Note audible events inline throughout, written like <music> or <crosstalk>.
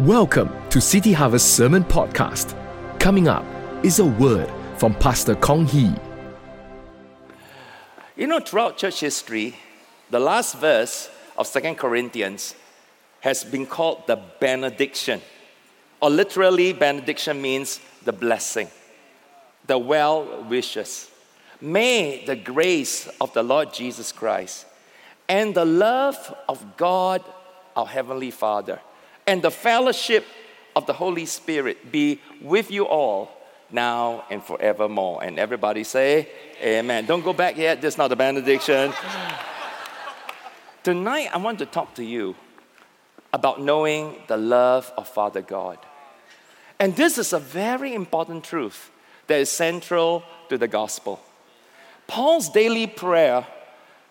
Welcome to City Harvest Sermon Podcast. Coming up is a word from Pastor Kong Hee. You know, throughout church history, the last verse of Second Corinthians has been called the benediction. Or literally, benediction means the blessing, the well wishes. May the grace of the Lord Jesus Christ and the love of God, our Heavenly Father, and the fellowship of the Holy Spirit be with you all now and forevermore. And everybody say, Amen. Don't go back yet, this is not a benediction. <laughs> Tonight, I want to talk to you about knowing the love of Father God. And this is a very important truth that is central to the gospel. Paul's daily prayer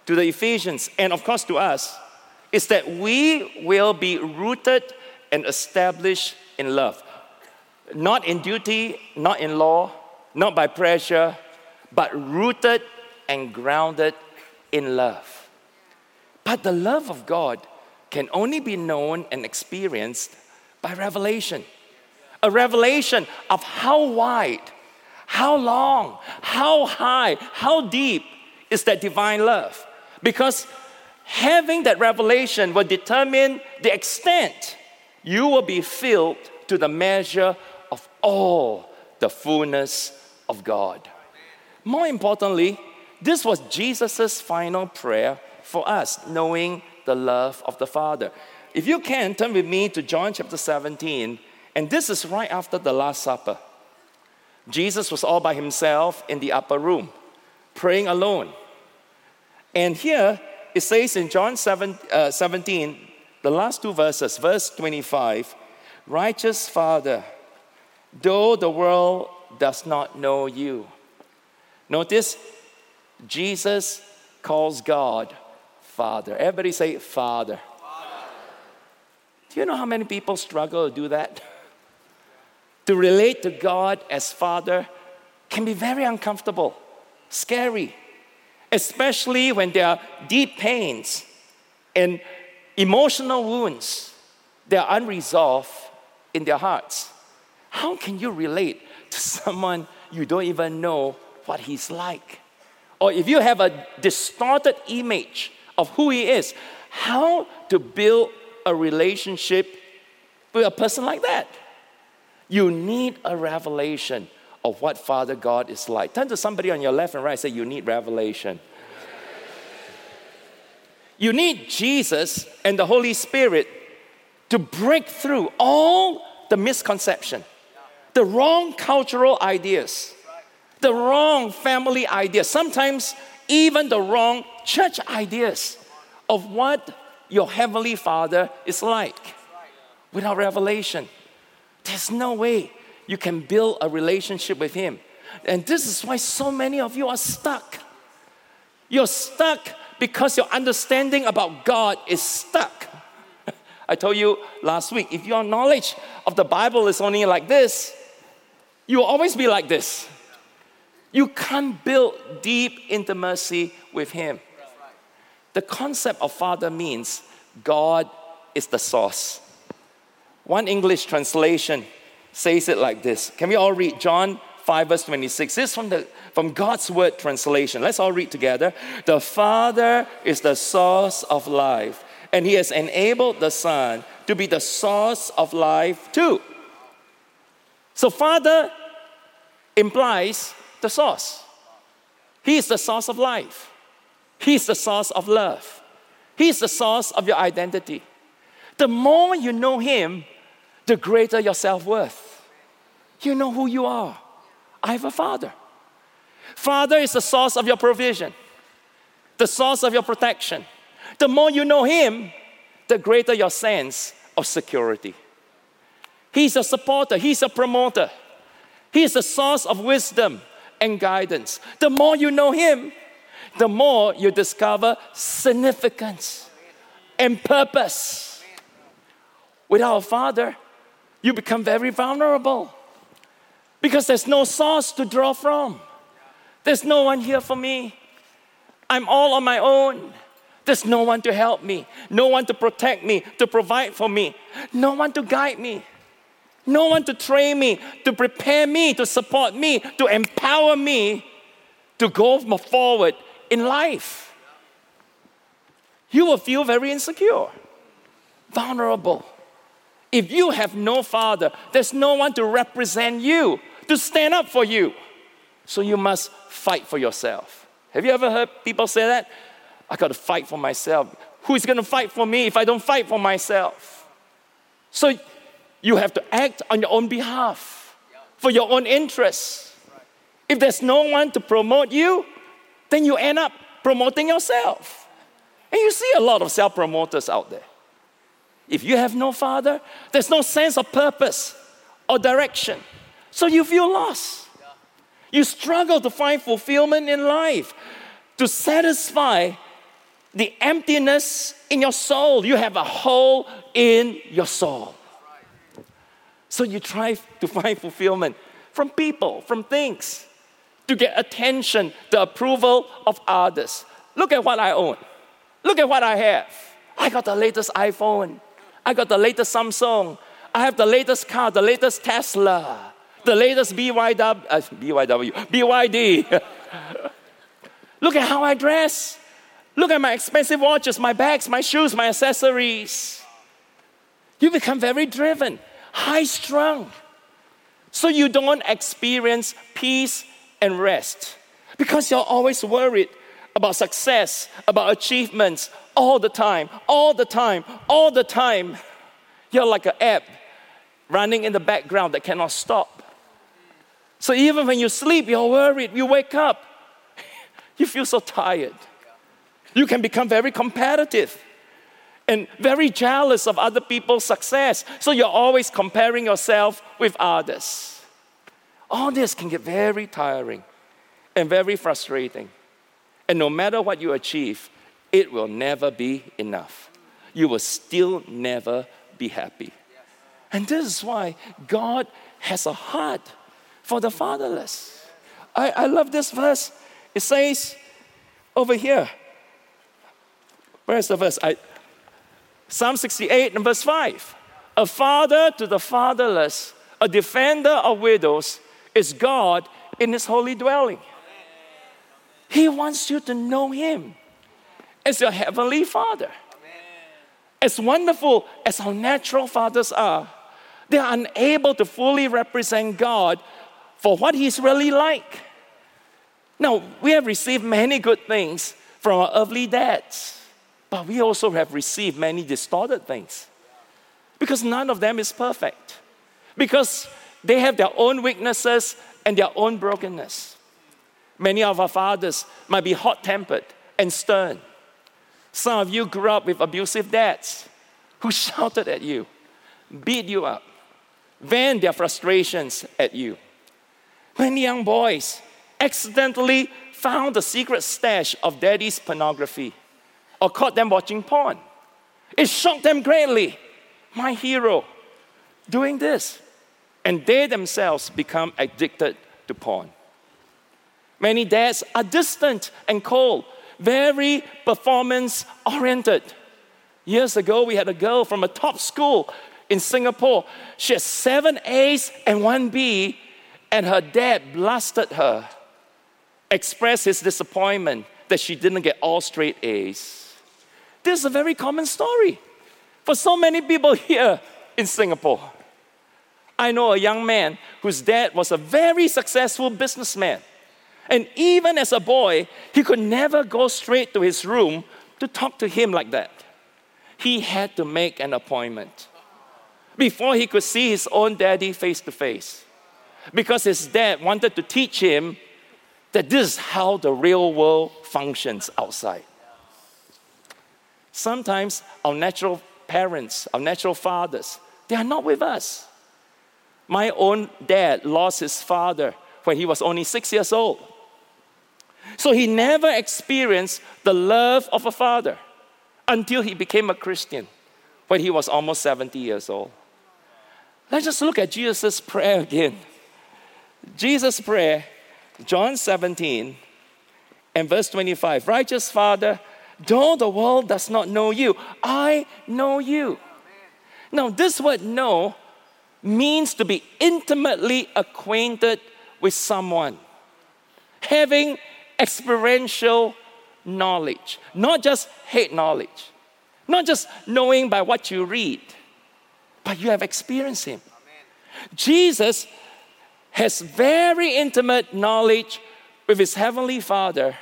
to the Ephesians, and of course to us, is that we will be rooted and established in love. Not in duty, not in law, not by pressure, but rooted and grounded in love. But the love of God can only be known and experienced by revelation. A revelation of how wide, how long, how high, how deep is that divine love. Because having that revelation will determine the extent you will be filled to the measure of all the fullness of God. More importantly, this was Jesus' final prayer for us, knowing the love of the Father. If you can, turn with me to John chapter 17, and this is right after the Last Supper. Jesus was all by himself in the upper room, praying alone. And here it says in John 7, uh, 17, the last two verses, verse 25 Righteous Father, though the world does not know you. Notice, Jesus calls God Father. Everybody say, Father. Father. Do you know how many people struggle to do that? to relate to God as Father can be very uncomfortable, scary, especially when there are deep pains and emotional wounds that are unresolved in their hearts. How can you relate to someone you don't even know what he's like? Or if you have a distorted image of who he is, how to build a relationship with a person like that? You need a revelation of what Father God is like. Turn to somebody on your left and right say, You need revelation. You need Jesus and the Holy Spirit to break through all the misconception, the wrong cultural ideas, the wrong family ideas, sometimes even the wrong church ideas of what your Heavenly Father is like. Without revelation, there's no way you can build a relationship with Him. And this is why so many of you are stuck. You're stuck because your understanding about God is stuck. <laughs> I told you last week, if your knowledge of the Bible is only like this, you will always be like this. You can't build deep intimacy with Him. The concept of Father means God is the source. One English translation says it like this. Can we all read John 5, verse 26? This is from the from God's Word translation. Let's all read together. The Father is the source of life, and He has enabled the Son to be the source of life too. So, Father implies the source. He is the source of life, He is the source of love, He is the source of your identity. The more you know Him, the greater your self worth. You know who you are. I have a Father. Father is the source of your provision, the source of your protection. The more you know Him, the greater your sense of security. He's a supporter, He's a promoter, He's the source of wisdom and guidance. The more you know Him, the more you discover significance and purpose. Without a Father, you become very vulnerable because there's no source to draw from. There's no one here for me. I'm all on my own. There's no one to help me, no one to protect me, to provide for me, no one to guide me, no one to train me, to prepare me, to support me, to empower me to go forward in life. You will feel very insecure, vulnerable. If you have no father, there's no one to represent you, to stand up for you. So you must fight for yourself. Have you ever heard people say that? I got to fight for myself. Who's going to fight for me if I don't fight for myself? So you have to act on your own behalf for your own interests. If there's no one to promote you, then you end up promoting yourself. And you see a lot of self promoters out there. If you have no father, there's no sense of purpose or direction. So you feel lost. You struggle to find fulfillment in life, to satisfy the emptiness in your soul. You have a hole in your soul. So you try to find fulfillment from people, from things, to get attention, the approval of others. Look at what I own. Look at what I have. I got the latest iPhone. I got the latest Samsung. I have the latest car, the latest Tesla the latest BYW, uh, BYW, BYD. Look at how I dress. Look at my expensive watches, my bags, my shoes, my accessories. You become very driven, high strung. So you don't experience peace and rest because you're always worried about success, about achievements all the time, all the time, all the time. You're like an app running in the background that cannot stop. So even when you sleep, you're worried. You wake up, <laughs> you feel so tired. You can become very competitive and very jealous of other people's success. So you're always comparing yourself with others. All this can get very tiring and very frustrating. And no matter what you achieve, it will never be enough. You will still never be happy. And this is why God has a heart for the fatherless. I, I love this verse. It says over here, where's the verse? I, Psalm 68 and verse 5. A father to the fatherless, a defender of widows, is God in his holy dwelling. He wants you to know him as your heavenly father. As wonderful as our natural fathers are, they are unable to fully represent God for what He's really like. Now, we have received many good things from our earthly dads, but we also have received many distorted things because none of them is perfect, because they have their own weaknesses and their own brokenness. Many of our fathers might be hot tempered and stern. Some of you grew up with abusive dads who <laughs> shouted at you, beat you up, vent their frustrations at you. Many young boys accidentally found the secret stash of daddy's pornography or caught them watching porn. It shocked them greatly. My hero doing this. And they themselves become addicted to porn. Many dads are distant and cold, very performance oriented. Years ago, we had a girl from a top school in Singapore. She had seven A's and one B and her dad blasted her, expressed his disappointment that she didn't get all straight A's. This is a very common story for so many people <laughs> here in Singapore. I know a young man whose dad was a very successful businessman. And even as a boy, he could never go straight to his room to talk to him like that. He had to make an appointment before he could see his own daddy face to face because his dad wanted to teach him that this is how the real world functions outside. Sometimes our natural parents, our natural fathers, they are not with us. My own dad lost his father when he was only six years old. So he never experienced the love of a father until he became a Christian when he was almost 70 years old. Let's just look at Jesus' prayer again. Jesus' prayer, John 17 and verse 25 Righteous Father, Though the world does not know you, I know you. Now, this word know means to be intimately acquainted with someone, having experiential knowledge, not just head knowledge, not just knowing by what you read, but you have experienced Him. Jesus has very intimate knowledge with His Heavenly Father,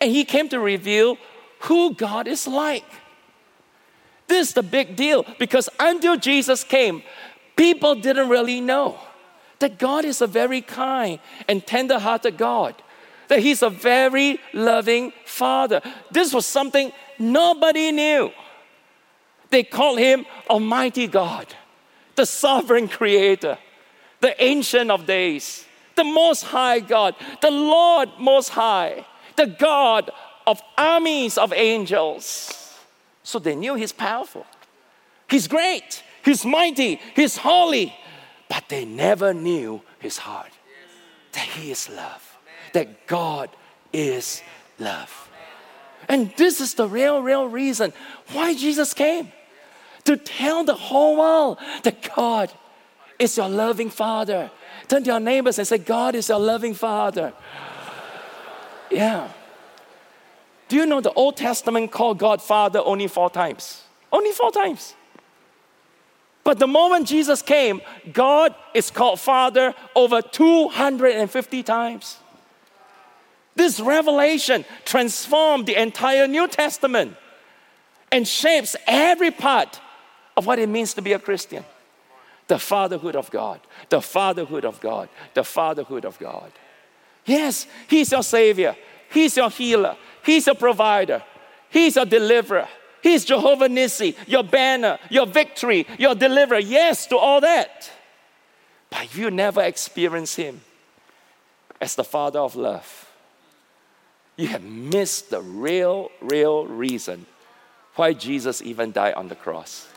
and He came to reveal who God is like. This is the big deal because until Jesus came, people didn't really know that God is a very kind and tender hearted God, that He's a very loving Father. This was something nobody knew. They called Him Almighty God, the sovereign Creator, the Ancient of Days, the Most High God, the Lord Most High, the God of armies of angels. So they knew He's powerful, He's great, He's mighty, He's holy, but they never knew His heart. That He is love, that God is love. And this is the real, real reason why Jesus came. To tell the whole world that God is your loving Father. Turn to your neighbors and say, God is your loving Father. Yeah. Do you know the Old Testament called God Father only four times? Only four times. But the moment Jesus came, God is called Father over 250 times. This revelation transformed the entire New Testament and shapes every part of what it means to be a Christian. The fatherhood of God, the fatherhood of God, the fatherhood of God. Yes, He's your Savior, He's your healer, He's a provider. He's a deliverer. He's Jehovah Nissi, your banner, your victory, your deliverer. Yes, to all that. But you never experience Him as the Father of love. You have missed the real, real reason why Jesus even died on the cross.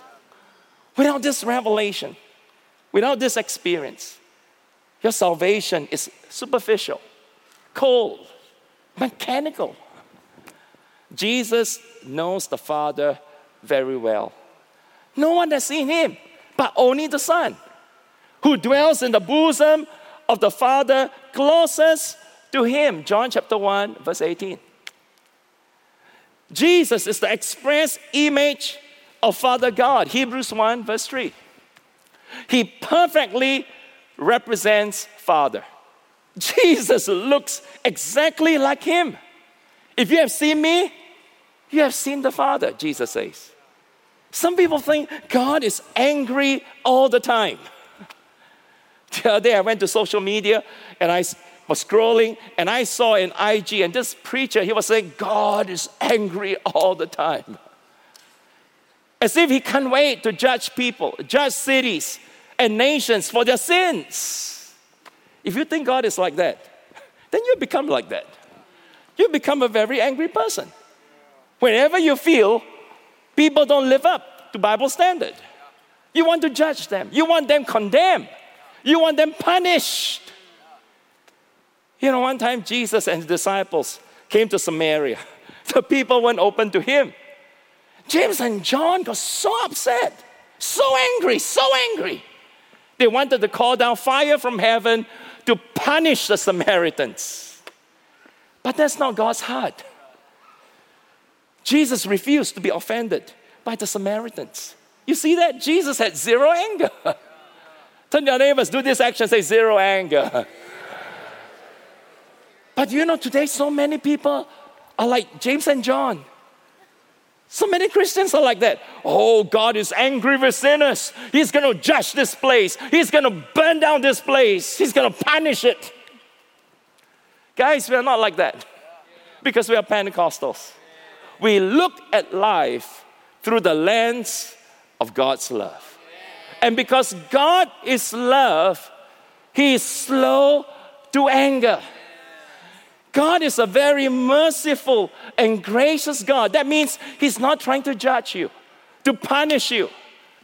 Without this revelation, without this experience, your salvation is superficial, cold, mechanical. Jesus knows the Father very well. No one has seen him, but only the Son, who dwells in the bosom of the Father closest to him. John chapter 1, verse 18. Jesus is the express image of Father God. Hebrews 1, verse 3. He perfectly represents Father. Jesus looks exactly like him. If you have seen me, you have seen the Father, Jesus says. Some people think God is angry all the time. <laughs> The other day I went to social media and I was scrolling and I saw an IG and this preacher, he was saying, God is angry all the time. <laughs> As if he can't wait to judge people, judge cities and nations for their sins. If you think God is like that, then you become like that. You become a very angry person. Whenever you feel people don't live up to Bible standard, you want to judge them. You want them condemned. You want them punished. You know, one time Jesus and his disciples came to Samaria. <laughs> The people weren't open to him. James and John got so upset, so angry, so angry. They wanted to call down fire from heaven to punish the Samaritans. But that's not God's heart. Jesus refused to be offended by the Samaritans. You see that? Jesus had zero anger. <laughs> Tell your neighbors, do this action, say zero anger. <laughs> but you know, today so many people are like James and John. So many Christians are like that. Oh, God is angry with sinners. He's going to judge this place. He's going to burn down this place. He's going to punish it. Guys, we are not like that because we are Pentecostals we look at life through the lens of God's love. And because God is love, He is slow to anger. God is a very merciful and gracious God. That means He's not trying to judge you, to punish you,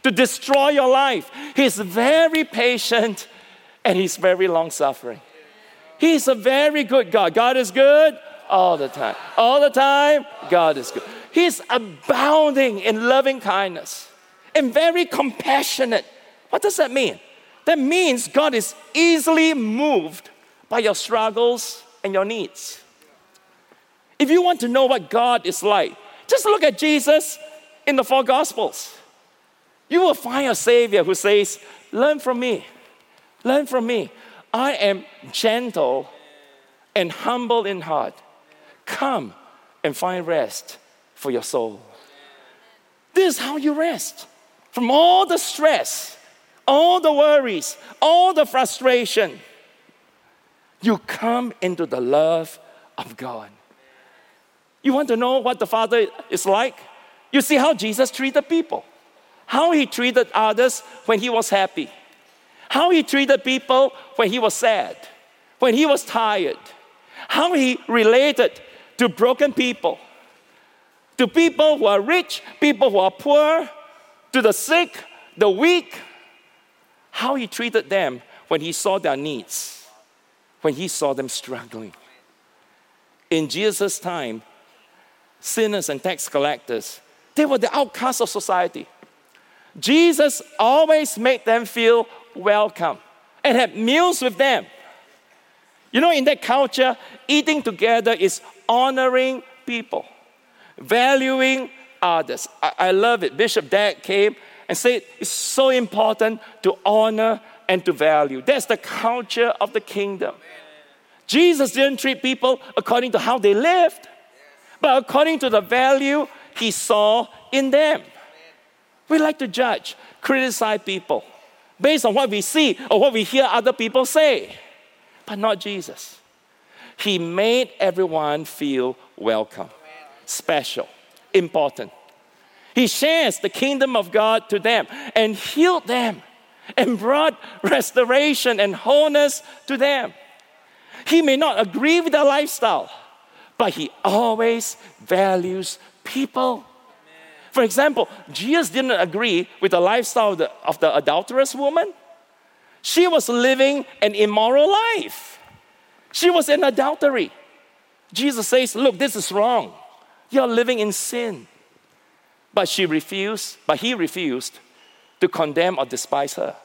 to destroy your life. He's very patient and He's very long suffering. He's a very good God. God is good all the time. All the time, God is good. He's abounding in loving kindness and very compassionate. What does that mean? That means God is easily moved by your struggles and your needs. If you want to know what God is like, just look at Jesus in the four Gospels. You will find a Savior who says, Learn from me. Learn from me. I am gentle and humble in heart. Come and find rest for your soul. This is how you rest from all the stress, all the worries, all the frustration. You come into the love of God. You want to know what the Father is like? You see how Jesus treated people, how he treated others when he was happy, how he treated people when he was sad, when he was tired, how he related to broken people, to people who are rich, people who are poor, to the sick, the weak, how he treated them when he saw their needs, when he saw them struggling. In Jesus' time, sinners and tax collectors, they were the outcasts of society. Jesus always made them feel welcome and had meals with them. You know, in that culture, eating together is honoring people, valuing others. I, I love it. Bishop Dag came and said it's so important to honor and to value. That's the culture of the kingdom. Jesus didn't treat people according to how they lived, but according to the value he saw in them. We like to judge, criticize people based on what we see or what we hear other people say, but not Jesus. He made everyone feel welcome, special, important. He shares the kingdom of God to them and healed them and brought restoration and wholeness to them. He may not agree with their lifestyle, but he always values people. For example, Jesus didn't agree with the lifestyle of the, of the adulterous woman. She was living an immoral life. She was in adultery. Jesus says, Look, this is wrong. You're living in sin. But she refused, but he refused to condemn or despise her.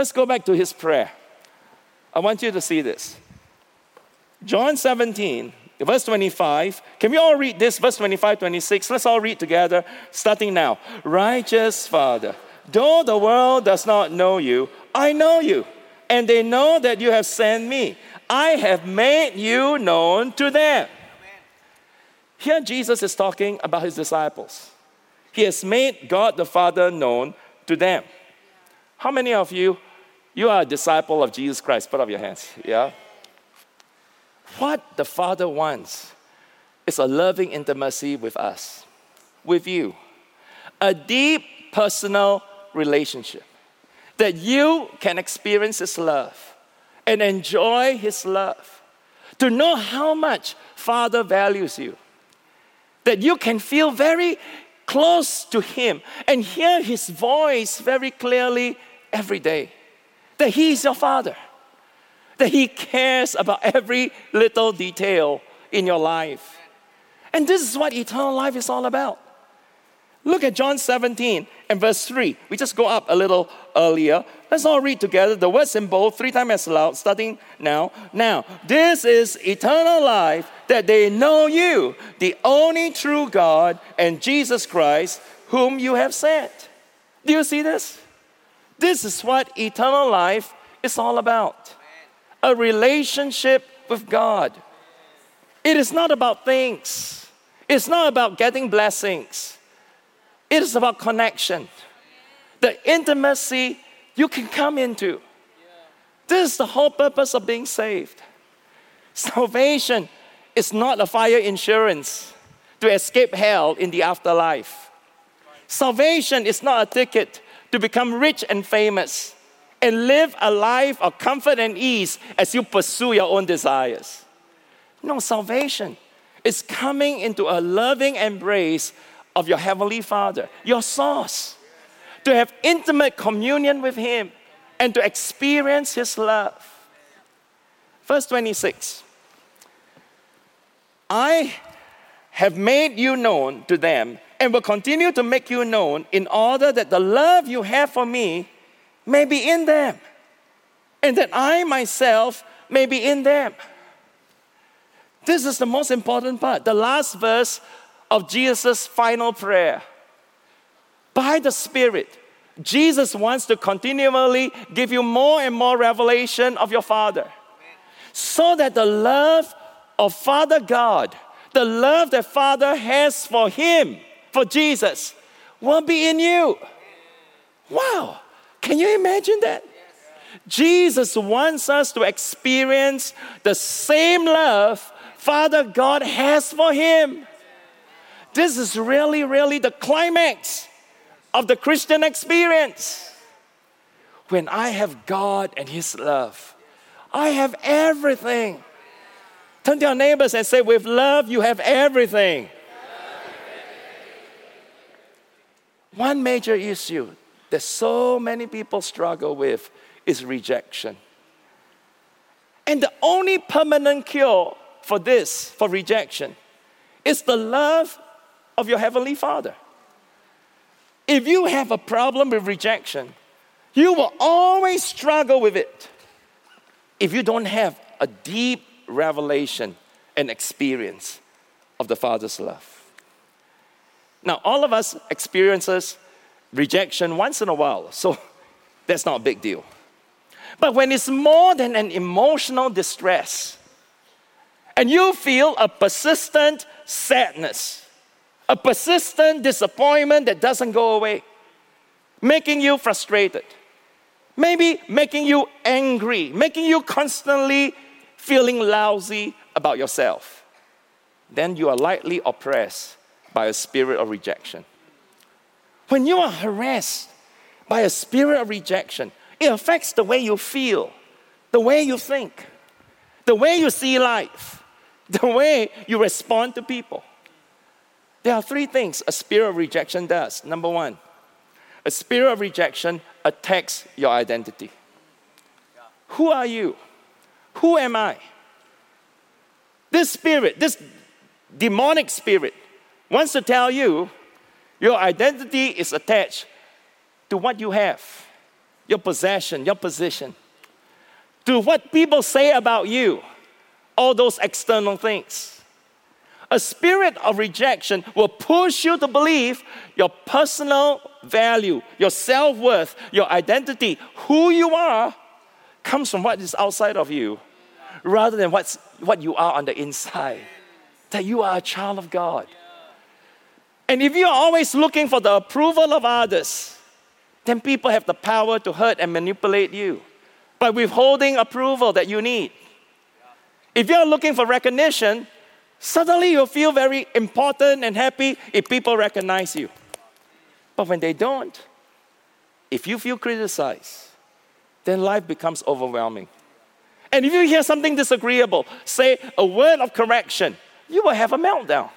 Let's go back to his prayer. I want you to see this. John 17, verse 25. Can we all read this? Verse 25, 26. Let's all read together, starting now. Righteous Father, though the world does not know you, I know you, and they know that you have sent me. I have made you known to them. Here, Jesus is talking about his disciples. He has made God the Father known to them. How many of you, you are a disciple of Jesus Christ? Put up your hands. Yeah? What the Father wants is a loving intimacy with us, with you, a deep personal relationship that you can experience His love and enjoy His love, to know how much Father values you that you can feel very close to Him and hear His voice very clearly every day. That He is your Father, that He cares about every little detail in your life. And this is what eternal life is all about. Look at John 17 and verse 3. We just go up a little earlier. Let's all read together the words in bold, three times as loud, starting now. Now, this is eternal life that they know you, the only true God, and Jesus Christ, whom you have sent. Do you see this? This is what eternal life is all about a relationship with God. It is not about things, it's not about getting blessings. It is about connection. The intimacy you can come into. This is the whole purpose of being saved. Salvation is not a fire insurance to escape hell in the afterlife. Salvation is not a ticket to become rich and famous and live a life of comfort and ease as you pursue your own desires. No, salvation is coming into a loving embrace of your Heavenly Father, your source, to have intimate communion with Him and to experience His love. Verse 26 I have made you known to them and will continue to make you known in order that the love you have for me may be in them and that I myself may be in them. This is the most important part. The last verse of Jesus' final prayer. By the Spirit, Jesus wants to continually give you more and more revelation of your Father so that the love of Father God, the love that Father has for Him, for Jesus, will be in you. Wow, can you imagine that? Jesus wants us to experience the same love Father God has for Him. This is really, really the climax of the Christian experience. When I have God and His love, I have everything. Turn to your neighbors and say, With love, you have everything. One major issue that so many people struggle with is rejection. And the only permanent cure for this, for rejection, is the love of your Heavenly Father. If you have a problem with rejection, you will always struggle with it if you don't have a deep revelation and experience of the Father's love. Now, all of us experiences rejection once in a while, so <laughs> that's not a big deal. But when it's more than an emotional distress, and you feel a persistent sadness, a persistent disappointment that doesn't go away, making you frustrated, maybe making you angry, making you constantly feeling lousy about yourself, then you are lightly oppressed by a spirit of rejection. When you are harassed by a spirit of rejection, it affects the way you feel, the way you think, the way you see life, <laughs> the way you respond to people. There are three things a spirit of rejection does. Number one, a spirit of rejection attacks your identity. Who are you? Who am I? This spirit, this demonic spirit, wants to tell you your identity is attached to what you have your possession, your position, to what people say about you, all those external things. A spirit of rejection will push you to believe your personal value, your self worth, your identity, who you are, comes from what is outside of you rather than what's, what you are on the inside. That you are a child of God. And if you're always looking for the approval of others, then people have the power to hurt and manipulate you by withholding approval that you need. If you're looking for recognition, suddenly you'll feel very important and happy if people recognize you. But when they don't, if you feel criticized, then life becomes overwhelming. And if you hear something disagreeable, say a word of correction, you will have a meltdown.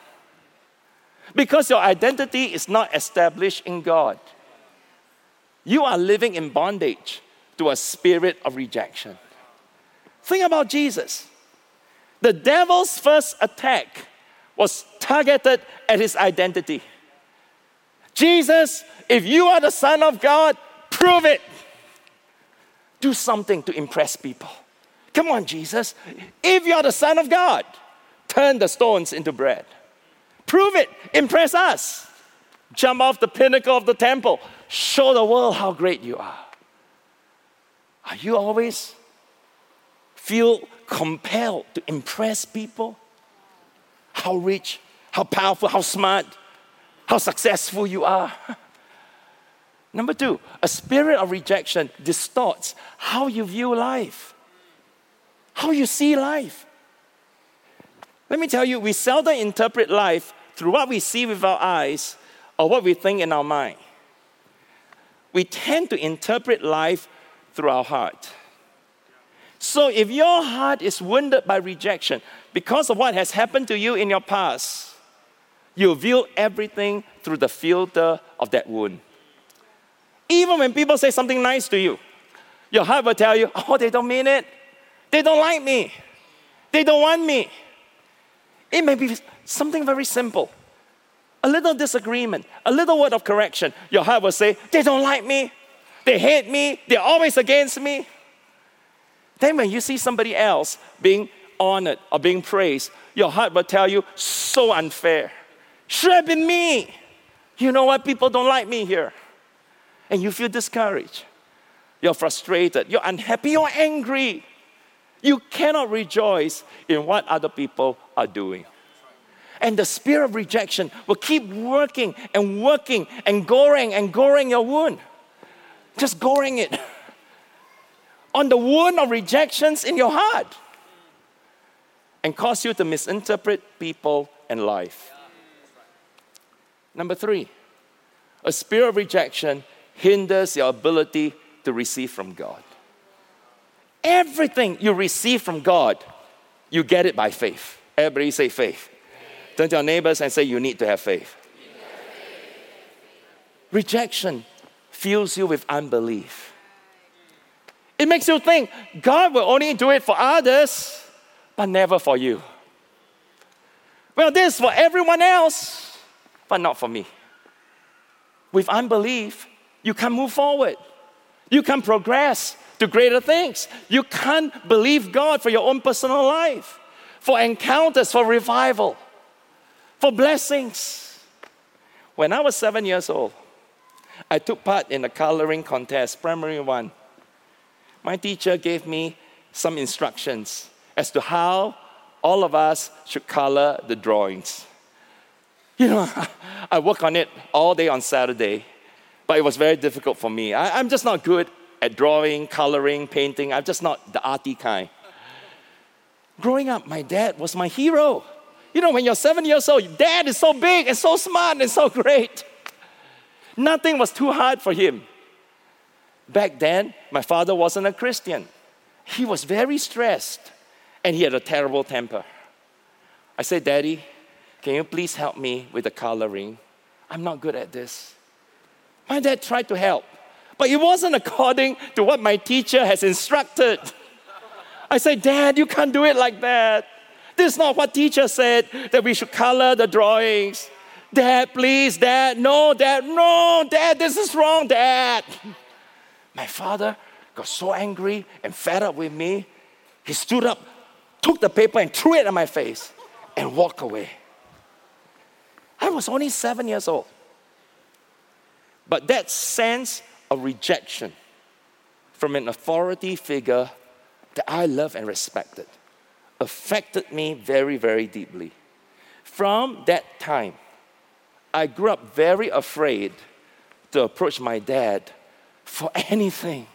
Because your identity is not established in God you are living in bondage to a spirit of rejection. Think about Jesus. The devil's first attack was targeted at his identity. Jesus, if you are the Son of God, prove it. Do something to impress people. Come on, Jesus. If you're the Son of God, turn the stones into bread. Prove it. Impress us. Jump off the pinnacle of the temple. Show the world how great you are. Are you always feel compelled to impress people? How rich, how powerful, how smart, how successful you are. <laughs> Number two, a spirit of rejection distorts how you view life, how you see life. Let me tell you, we seldom interpret life through what we see with our eyes or what we think in our mind we tend to interpret life through our heart. So if your heart is wounded by rejection because of what has happened to you in your past, you view everything through the filter of that wound. Even when people say something nice to you, your heart will tell you, oh, they don't mean it. They don't like me. They don't want me. It may be something very simple. A little disagreement, a little word of correction. Your heart will say, They don't like me. They hate me. They're always against me. Then, when you see somebody else being honored or being praised, your heart will tell you, So unfair. Should me. You know what? People don't like me here. And you feel discouraged. You're frustrated. You're unhappy. You're angry. You cannot rejoice in what other people are doing. And the spirit of rejection will keep working and working and goring and goring your wound. Just goring it <laughs> on the wound of rejections in your heart and cause you to misinterpret people and life. Number three, a spirit of rejection hinders your ability to receive from God. Everything you receive from God, you get it by faith. Everybody say faith. Turn to your neighbors and say, You need to have faith. Rejection fills you with unbelief. It makes you think God will only do it for others, but never for you. Well, this is for everyone else, but not for me. With unbelief, you can't move forward. You can't progress to greater things. You can't believe God for your own personal life, for encounters, for revival, for blessings. When I was seven years old, I took part in a coloring contest, primary one. My teacher gave me some instructions as to how all of us should color the drawings. You know, <laughs> I work on it all day on Saturday, but it was very difficult for me. I, am just not good at drawing, coloring, painting. I'm just not the arty kind. Growing up, my dad was my hero. You know, when you're seven years old, dad is so big and so smart and so great. Nothing was too hard for him. Back then, my father wasn't a Christian. He was very stressed and he had a terrible temper. I said, Daddy, can you please help me with the coloring? I'm not good at this. My dad tried to help, but it wasn't according to what my teacher has instructed. I said, Dad, you can't do it like that. This is not what teacher said that we should color the drawings. Dad, please, Dad, no, Dad, no, Dad, this is wrong, Dad. <laughs> My father got so angry and fed up with me, he stood up, took the paper, and threw it at my face and walked away. I was only seven years old. But that sense of rejection from an authority figure that I love and respected affected me very, very deeply. From that time, I grew up very afraid to approach my dad for <laughs> anything.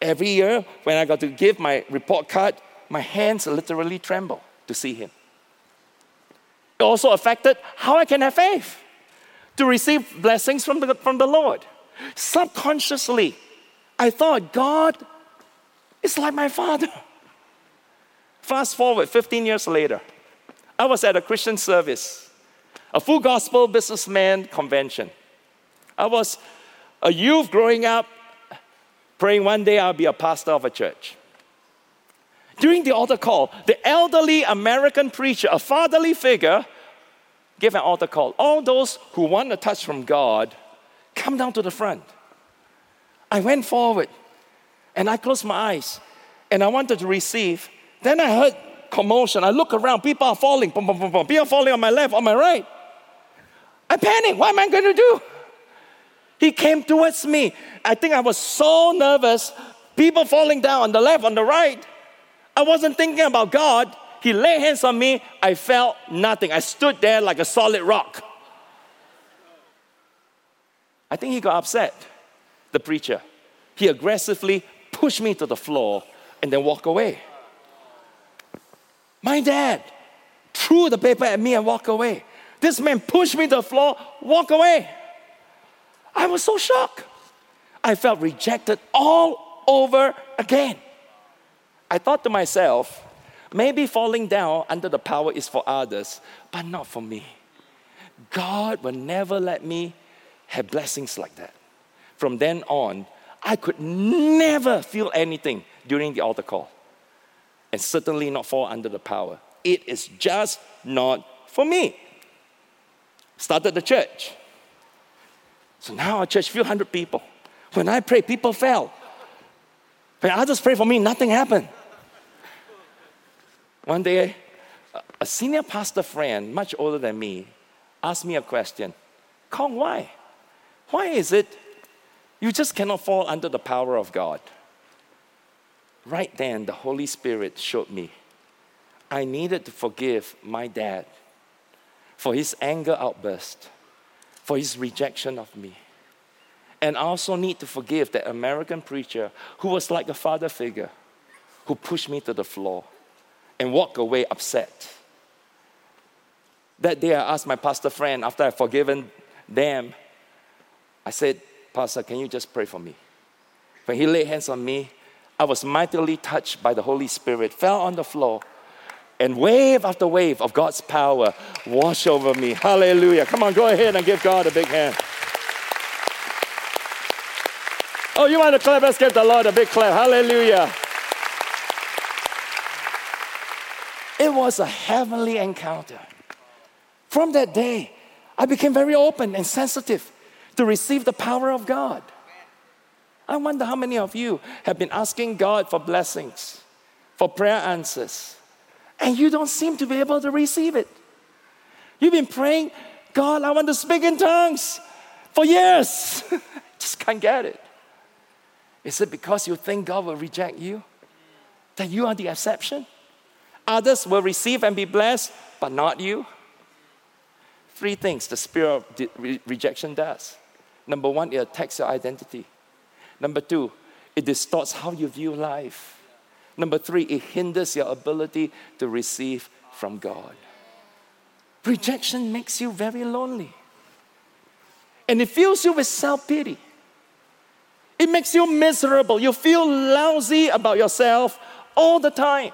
Every year, when I got to give my report card, my hands literally tremble to see him. It also affected how I can have faith to receive blessings from the, from the Lord. Subconsciously, I thought God is like my father. Fast forward 15 years later, I was at a Christian service a full gospel businessman convention. I was a youth growing up, praying one day I'll be a pastor of a church. During the altar call, the elderly American preacher, a fatherly figure, gave an altar call. All those who want a touch from God, come down to the front. I went forward and I closed my eyes and I wanted to receive. Then I heard commotion. I look around, people are falling, boom, boom, boom, boom. people are falling on my left, on my right. I panic. What am I going to do? He came towards me. I think I was so nervous. People falling down on the left, on the right. I wasn't thinking about God. He laid hands on me. I felt nothing. I stood there like a solid rock. I think he got upset, the preacher. He aggressively pushed me to the floor and then walked away. My dad threw the paper at me and walked away. This man pushed me to the floor, walk away. I was so shocked. I felt rejected all over again. I thought to myself, maybe falling down under the power is for others, but not for me. God will never let me have blessings like that. From then on, I could never feel anything during the altar call, and certainly not fall under the power It is just not for me. Started the church. So now our church, few hundred people. When I pray, people fell. When others pray for me, nothing happened. One day, a senior pastor friend, much older than me, asked me a question Kong, why? Why is it you just cannot fall under the power of God? Right then, the Holy Spirit showed me I needed to forgive my dad for his anger outburst, for his rejection of me. And I also need to forgive that American preacher who was like a father figure, who pushed me to the floor and walked away upset. That day, I asked my pastor friend, after I'd forgiven them, I said, Pastor, can you just pray for me? When he laid hands on me, I was mightily touched by the Holy Spirit, fell on the floor, and wave after wave of God's power washed over me. Hallelujah. Come on, go ahead and give God a big hand. Oh, you want to clap? Let's give the Lord a big clap. Hallelujah. It was a heavenly encounter. From that day, I became very open and sensitive to receive the power of God. I wonder how many of you have been asking God for blessings, for prayer answers, and you don't seem to be able to receive it. You've been praying, God, I want to speak in tongues for years. <laughs> Just can't get it. Is it because you think God will reject you? That you are the exception? Others will receive and be blessed, but not you? Three things the spirit of rejection does. Number one, it attacks your identity. Number two, it distorts how you view life. Number three, it hinders your ability to receive from God. Rejection makes you very lonely. And it fills you with self pity. It makes you miserable. You feel lousy about yourself all the time.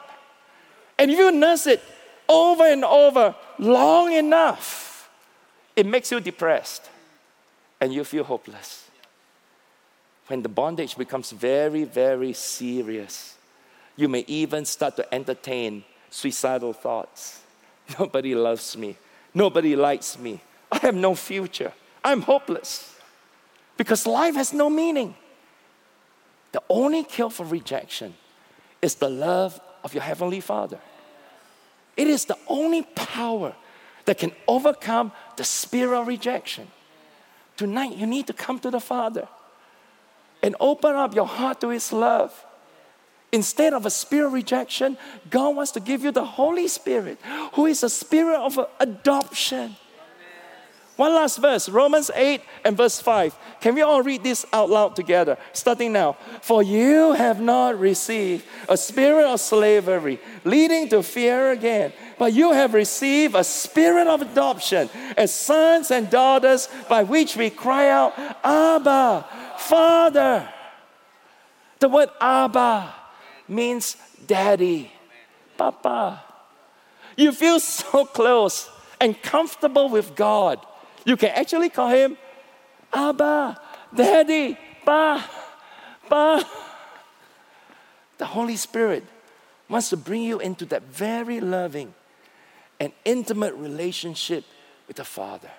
And if you nurse it over and over long enough, it makes you depressed and you feel hopeless when the bondage becomes very, very serious, you may even start to entertain suicidal thoughts. <laughs> Nobody loves me. Nobody likes me. I have no future. I'm hopeless because life has no meaning. The only cure for rejection is the love of your Heavenly Father. It is the only power that can overcome the spirit of rejection. Tonight, you need to come to the Father and open up your heart to His love. Instead of a spirit of rejection, God wants to give you the Holy Spirit, who is a spirit of adoption. One last verse, Romans 8 and verse 5. Can we all read this out loud together? Starting now. For you have not received a spirit of slavery, leading to fear again, but you have received a spirit of adoption as sons and daughters, by which we cry out, Abba, Father. The word Abba means daddy, Papa. You feel so close and comfortable with God. You can actually call him Abba, Daddy, Pa, Pa. The Holy Spirit wants to bring you into that very loving and intimate relationship with the Father.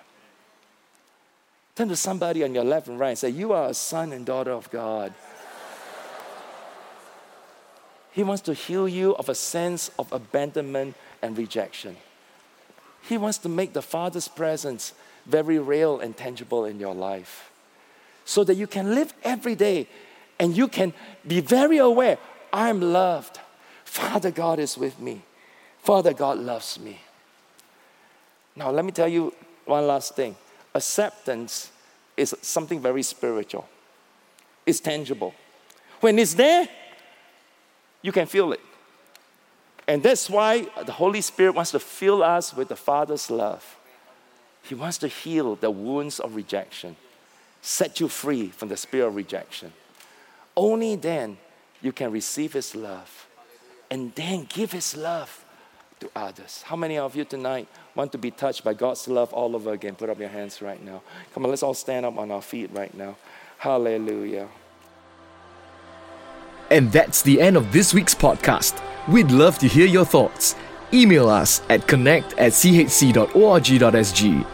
Turn to somebody on your left and right and say, You are a son and daughter of God. He wants to heal you of a sense of abandonment and rejection. He wants to make the Father's presence very real and tangible in your life so that you can live every day and you can be very aware I'm loved. Father God is with me. Father God loves me. Now, let me tell you one last thing acceptance is something very spiritual, it's tangible. When it's there, you can feel it. And that's why the Holy Spirit wants to fill us with the Father's love. He wants to heal the wounds of rejection, set you free from the spirit of rejection. Only then you can receive His love and then give His love to others. How many of you tonight want to be touched by God's love all over again? Put up your hands right now. Come on, let's all stand up on our feet right now. Hallelujah. And that's the end of this week's podcast. We'd love to hear your thoughts. email us at connect at chc.org.sg